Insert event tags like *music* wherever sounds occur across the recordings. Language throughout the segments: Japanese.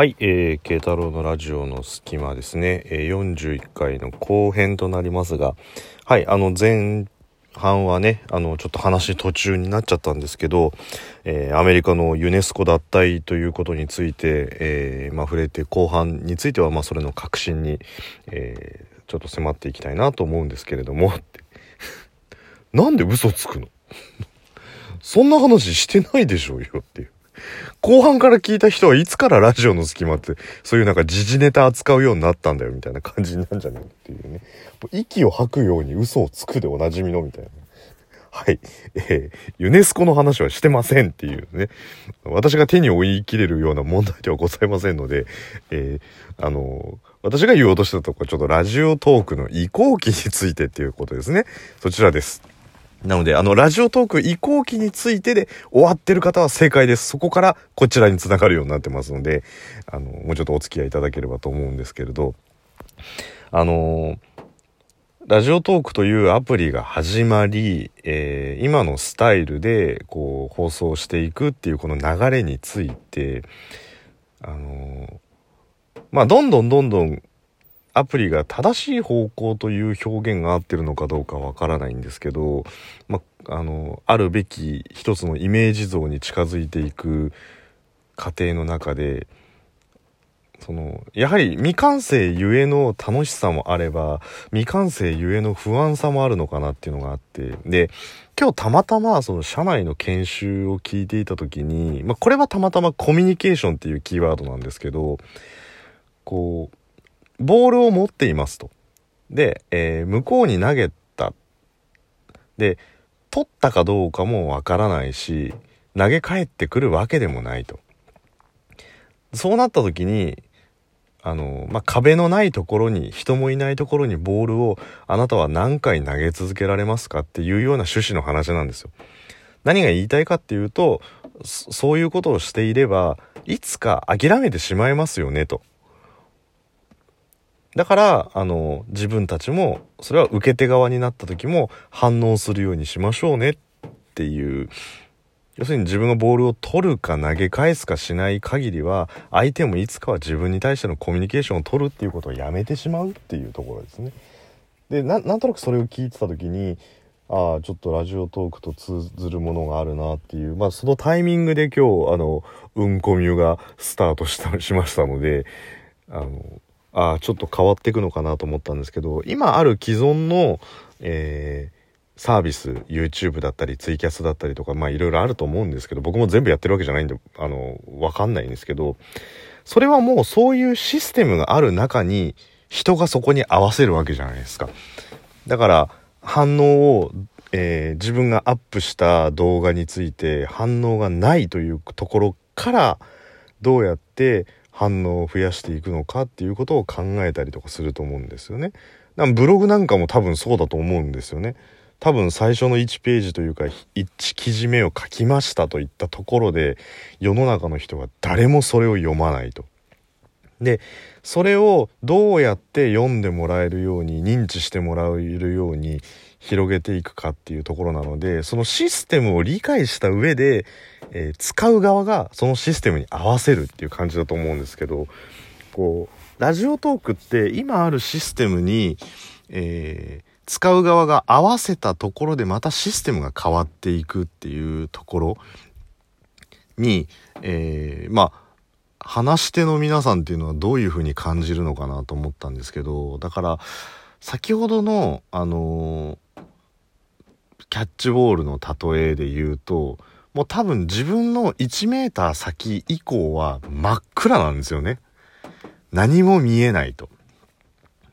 はい、えー、慶太郎のラジオの隙間ですね、え、41回の後編となりますが、はい、あの前半はね、あのちょっと話途中になっちゃったんですけど、えー、アメリカのユネスコ脱退ということについて、えー、まあ、触れて後半については、まあ、それの確信に、えー、ちょっと迫っていきたいなと思うんですけれども、*laughs* なんで嘘つくの？*laughs* そんな話してないでしょうよっていう。後半から聞いた人はいつからラジオの隙間って、そういうなんか時事ネタ扱うようになったんだよみたいな感じなんじゃないっていうね。息を吐くように嘘をつくでおなじみのみたいな。*laughs* はい。えー、ユネスコの話はしてませんっていうね。私が手に負い切れるような問題ではございませんので、えー、あのー、私が言おうとしたとこちょっとラジオトークの移行期についてっていうことですね。そちらです。なので、あの、ラジオトーク移行期についてで終わってる方は正解です。そこからこちらに繋がるようになってますので、あの、もうちょっとお付き合いいただければと思うんですけれど、あの、ラジオトークというアプリが始まり、えー、今のスタイルでこう放送していくっていうこの流れについて、あの、まあ、どんどんどんどんアプリが正しい方向という表現が合ってるのかどうかわからないんですけど、まあのあるべき一つのイメージ像に近づいていく過程の中でそのやはり未完成ゆえの楽しさもあれば未完成ゆえの不安さもあるのかなっていうのがあってで今日たまたまその社内の研修を聞いていた時に、まあ、これはたまたまコミュニケーションっていうキーワードなんですけどこうボールを持っていますと。で、えー、向こうに投げた。で、取ったかどうかもわからないし、投げ返ってくるわけでもないと。そうなった時に、あの、まあ、壁のないところに、人もいないところにボールをあなたは何回投げ続けられますかっていうような趣旨の話なんですよ。何が言いたいかっていうと、そういうことをしていれば、いつか諦めてしまいますよねと。だから、あの、自分たちも、それは受け手側になった時も反応するようにしましょうねっていう、要するに自分がボールを取るか投げ返すかしない限りは、相手もいつかは自分に対してのコミュニケーションを取るっていうことをやめてしまうっていうところですね。で、なんとなくそれを聞いてた時に、ああ、ちょっとラジオトークと通ずるものがあるなっていう、まあそのタイミングで今日、あの、うんこみゅがスタートした、しましたので、あの、あちょっと変わっていくのかなと思ったんですけど今ある既存の、えー、サービス YouTube だったりツイキャスだったりとかまあいろいろあると思うんですけど僕も全部やってるわけじゃないんであのわかんないんですけどそれはもうそういうシステムがある中に人がそこに合わせるわけじゃないですか。だから反応を、えー、自分がアップした動画について反応がないというところからどうやって反応を増やしていくのかっていうことを考えたりとかすると思うんですよね。ブログなんかも多分そうだと思うんですよね。多分最初の1ページというか1記事目を書きましたといったところで世の中の人は誰もそれを読まないと。でそれをどうやって読んでもらえるように認知してもらえるように広げていくかっていうところなのでそのシステムを理解した上でえー、使う側がそのシステムに合わせるっていう感じだと思うんですけどこうラジオトークって今あるシステムに、えー、使う側が合わせたところでまたシステムが変わっていくっていうところに、えー、まあ話し手の皆さんっていうのはどういうふうに感じるのかなと思ったんですけどだから先ほどのあのー、キャッチボールの例えで言うともう多分自分の1メーター先以降は真っ暗なんですよね。何も見えないと。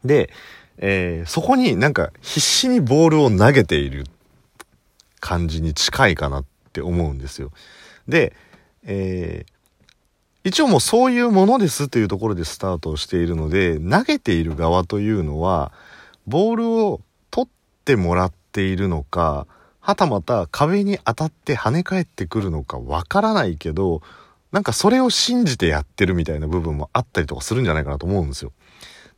で、えー、そこになんか必死にボールを投げている感じに近いかなって思うんですよ。で、えー、一応もうそういうものですというところでスタートをしているので、投げている側というのは、ボールを取ってもらっているのか、はたまた壁に当たって跳ね返ってくるのかわからないけど、なんかそれを信じてやってるみたいな部分もあったりとかするんじゃないかなと思うんですよ。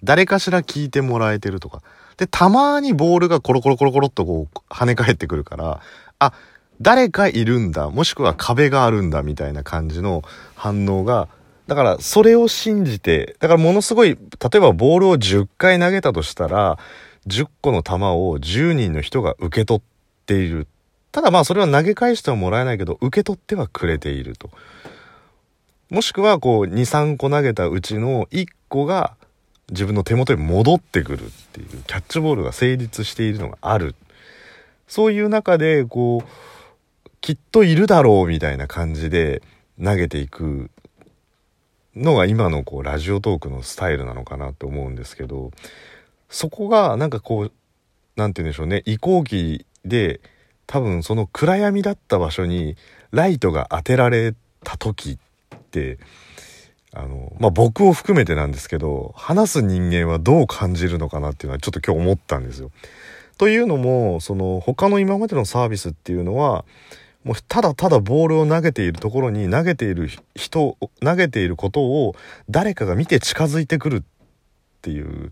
誰かしら聞いてもらえてるとか。で、たまにボールがコロコロコロコロっとこう跳ね返ってくるから、あ、誰かいるんだ、もしくは壁があるんだみたいな感じの反応がだからそれを信じて、だからものすごい、例えばボールを10回投げたとしたら、10個の球を10人の人が受け取ってている。ただまあそれは投げ返してはもらえないけど、受け取ってはくれていると。もしくはこう2、3個投げたうちの1個が自分の手元に戻ってくるっていうキャッチボールが成立しているのがある。そういう中でこう、きっといるだろうみたいな感じで投げていくのが今のこうラジオトークのスタイルなのかなと思うんですけど、そこがなんかこう、なんて言うんでしょうね、移行期で多分その暗闇だった場所にライトが当てられた時ってあのまあ僕を含めてなんですけど話す人間はどう感じるのかなっていうのはちょっと今日思ったんですよ。というのもその他の今までのサービスっていうのはもうただただボールを投げているところに投げている人投げていることを誰かが見て近づいてくるっていう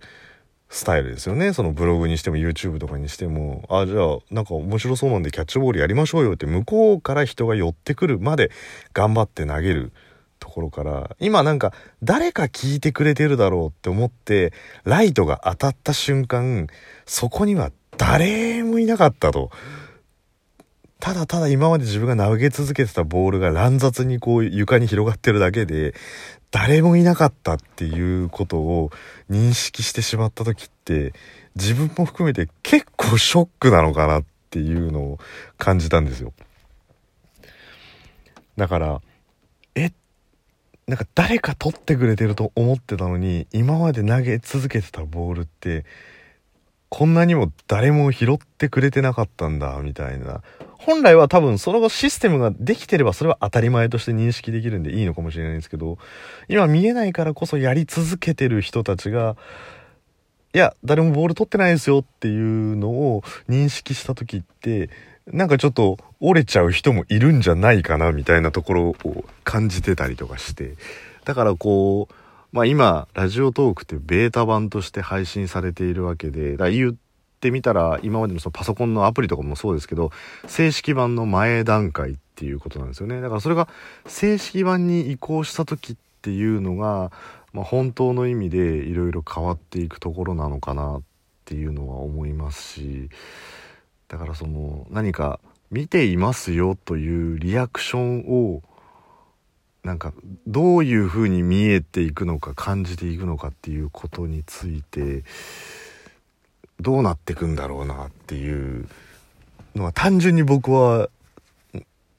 スタイルですよねそのブログにしても YouTube とかにしてもあじゃあなんか面白そうなんでキャッチボールやりましょうよって向こうから人が寄ってくるまで頑張って投げるところから今なんか誰か聞いてくれてるだろうって思ってライトが当たった瞬間そこには誰もいなかったと。ただただ今まで自分が投げ続けてたボールが乱雑にこう床に広がってるだけで誰もいなかったっていうことを認識してしまった時って自分も含めて結構ショックなのかなっていうのを感じたんですよ。だからえなんか誰か取ってくれてると思ってたのに今まで投げ続けてたボールってこんなにも誰も拾ってくれてなかったんだみたいな。本来は多分その後システムができてればそれは当たり前として認識できるんでいいのかもしれないんですけど今見えないからこそやり続けてる人たちがいや誰もボール取ってないですよっていうのを認識した時ってなんかちょっと折れちゃう人もいるんじゃないかなみたいなところを感じてたりとかして。だからこうまあ今ラジオトークってベータ版として配信されているわけでだ言ってみたら今までのそのパソコンのアプリとかもそうですけど正式版の前段階っていうことなんですよね。だからそれが正式版に移行した時っていうのが、まあ、本当の意味でいろいろ変わっていくところなのかなっていうのは思いますしだからその何か見ていますよというリアクションをなんかどういうふうに見えていくのか感じていくのかっていうことについてどうなっていくんだろうなっていうのは単純に僕は、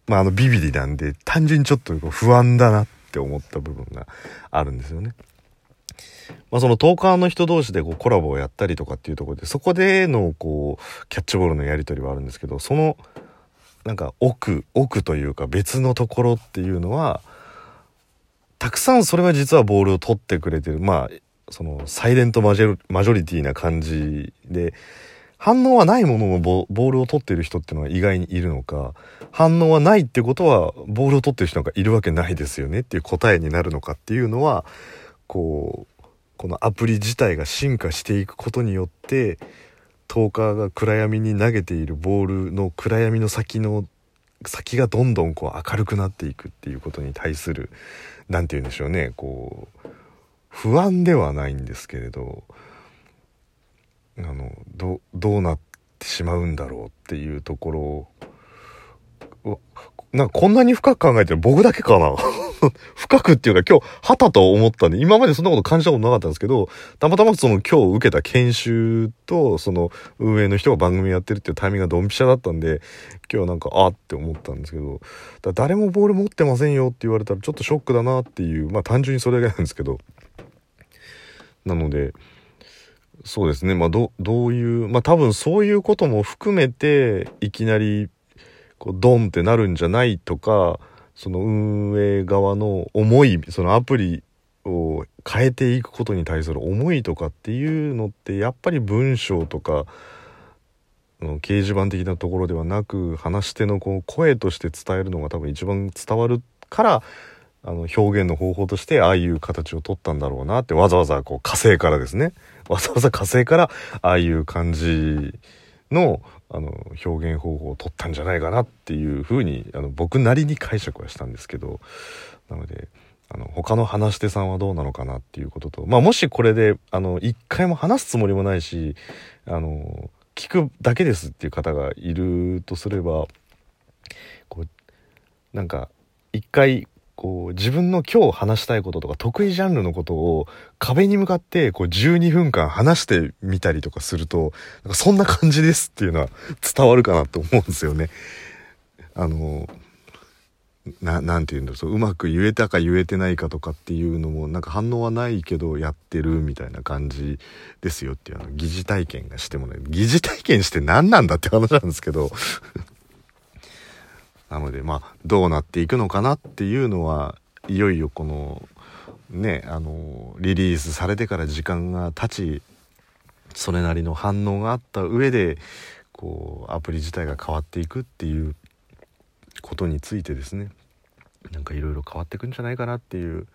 まあ、あのビビリなんで単純にちょっと不安だなって思った部分があるんですよね。まあ、そのトーカーの人同士でこうコラボをやったりとかっていうところでそこでのこうキャッチボールのやり取りはあるんですけどそのなんか奥奥というか別のところっていうのはたくさんそれは実はボールを取ってくれてる。まあそのサイレントマジョリティな感じで反応はないものもボールを取ってる人っていうのは意外にいるのか反応はないってことはボールを取ってる人なんかいるわけないですよねっていう答えになるのかっていうのはこうこのアプリ自体が進化していくことによってトーカーが暗闇に投げているボールの暗闇の先の先がどんどんこう明るくなっていくっていうことに対する何て言うんでしょうねこう不安ではないんですけれどあのどどうなってしまうんだろうっていうところをなんかこんなに深く考えてる。僕だけかな。*laughs* 深くっていうか今日、はたと思ったんで、今までそんなこと感じたことなかったんですけど、たまたまその今日受けた研修と、その運営の人が番組やってるっていうタイミングがドンピシャだったんで、今日なんか、あって思ったんですけど、だ誰もボール持ってませんよって言われたらちょっとショックだなっていう、まあ単純にそれだけなんですけど、なので、そうですね。まあ、ど、どういう、まあ、多分そういうことも含めて、いきなり、こう、ドンってなるんじゃないとか、その運営側の思いそのアプリを変えていくことに対する思いとかっていうのってやっぱり文章とか掲示板的なところではなく話し手のこう声として伝えるのが多分一番伝わるからあの表現の方法としてああいう形を取ったんだろうなってわざわざこう火星からですね。わざわざ火星からああいう感じのあの表現方法を取ったんじゃないかなっていうふうにあの僕なりに解釈はしたんですけどなのであの他の話し手さんはどうなのかなっていうことと、まあ、もしこれで、あの、一回も話すつもりもないし、あの、聞くだけですっていう方がいるとすれば、こう、なんか、一回、こう、自分の今日話したいこととか得意ジャンルのことを壁に向かってこう12分間話してみたりとかすると、なんかそんな感じですっていうのは *laughs* 伝わるかなと思うんですよね。あの、ななて言うんだろう。うまく言えたか言えてないかとかっていうのもなんか反応はないけどやってるみたいな感じですよっていうあの疑似体験がしてもね疑似体験して何なんだって話なんですけど。なのでまあどうなっていくのかなっていうのはいよいよこのねあのリリースされてから時間が経ちそれなりの反応があった上でこうアプリ自体が変わっていくっていうことについてですねなんかいろいろ変わっていくんじゃないかなっていう。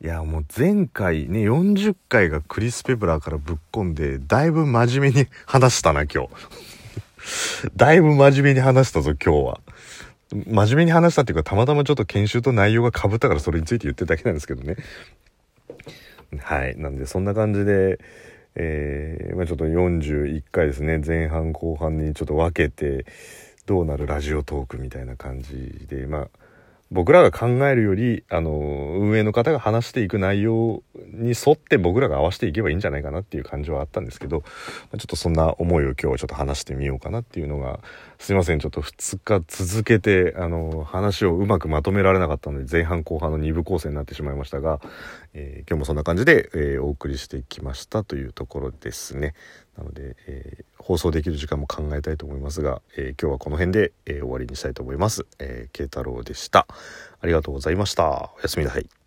いやもう前回ね40回がクリス・ペプラーからぶっ込んでだいぶ真面目に話したな今日。だいぶ真面目に話したぞ今日は。真面目に話したっていうかたまたまちょっと研修と内容が被ったからそれについて言ってるだけなんですけどね。はい。なんでそんな感じでえー、まあ、ちょっと41回ですね。前半後半にちょっと分けてどうなるラジオトークみたいな感じでまあ僕らが考えるよりあの運営の方が話していく内容に沿って僕らが合わせていけばいいんじゃないかなっていう感じはあったんですけどちょっとそんな思いを今日はちょっと話してみようかなっていうのがすいません。ちょっと2日続けてあの話をうまくまとめられなかったので前半後半の2部構成になってしまいましたが、えー、今日もそんな感じで、えー、お送りしてきましたというところですね。なので、えー、放送できる時間も考えたいと思いますが、えー、今日はこの辺で、えー、終わりにしたいと思います。えー、太郎でした。ありがとうございました。おやすみなさい。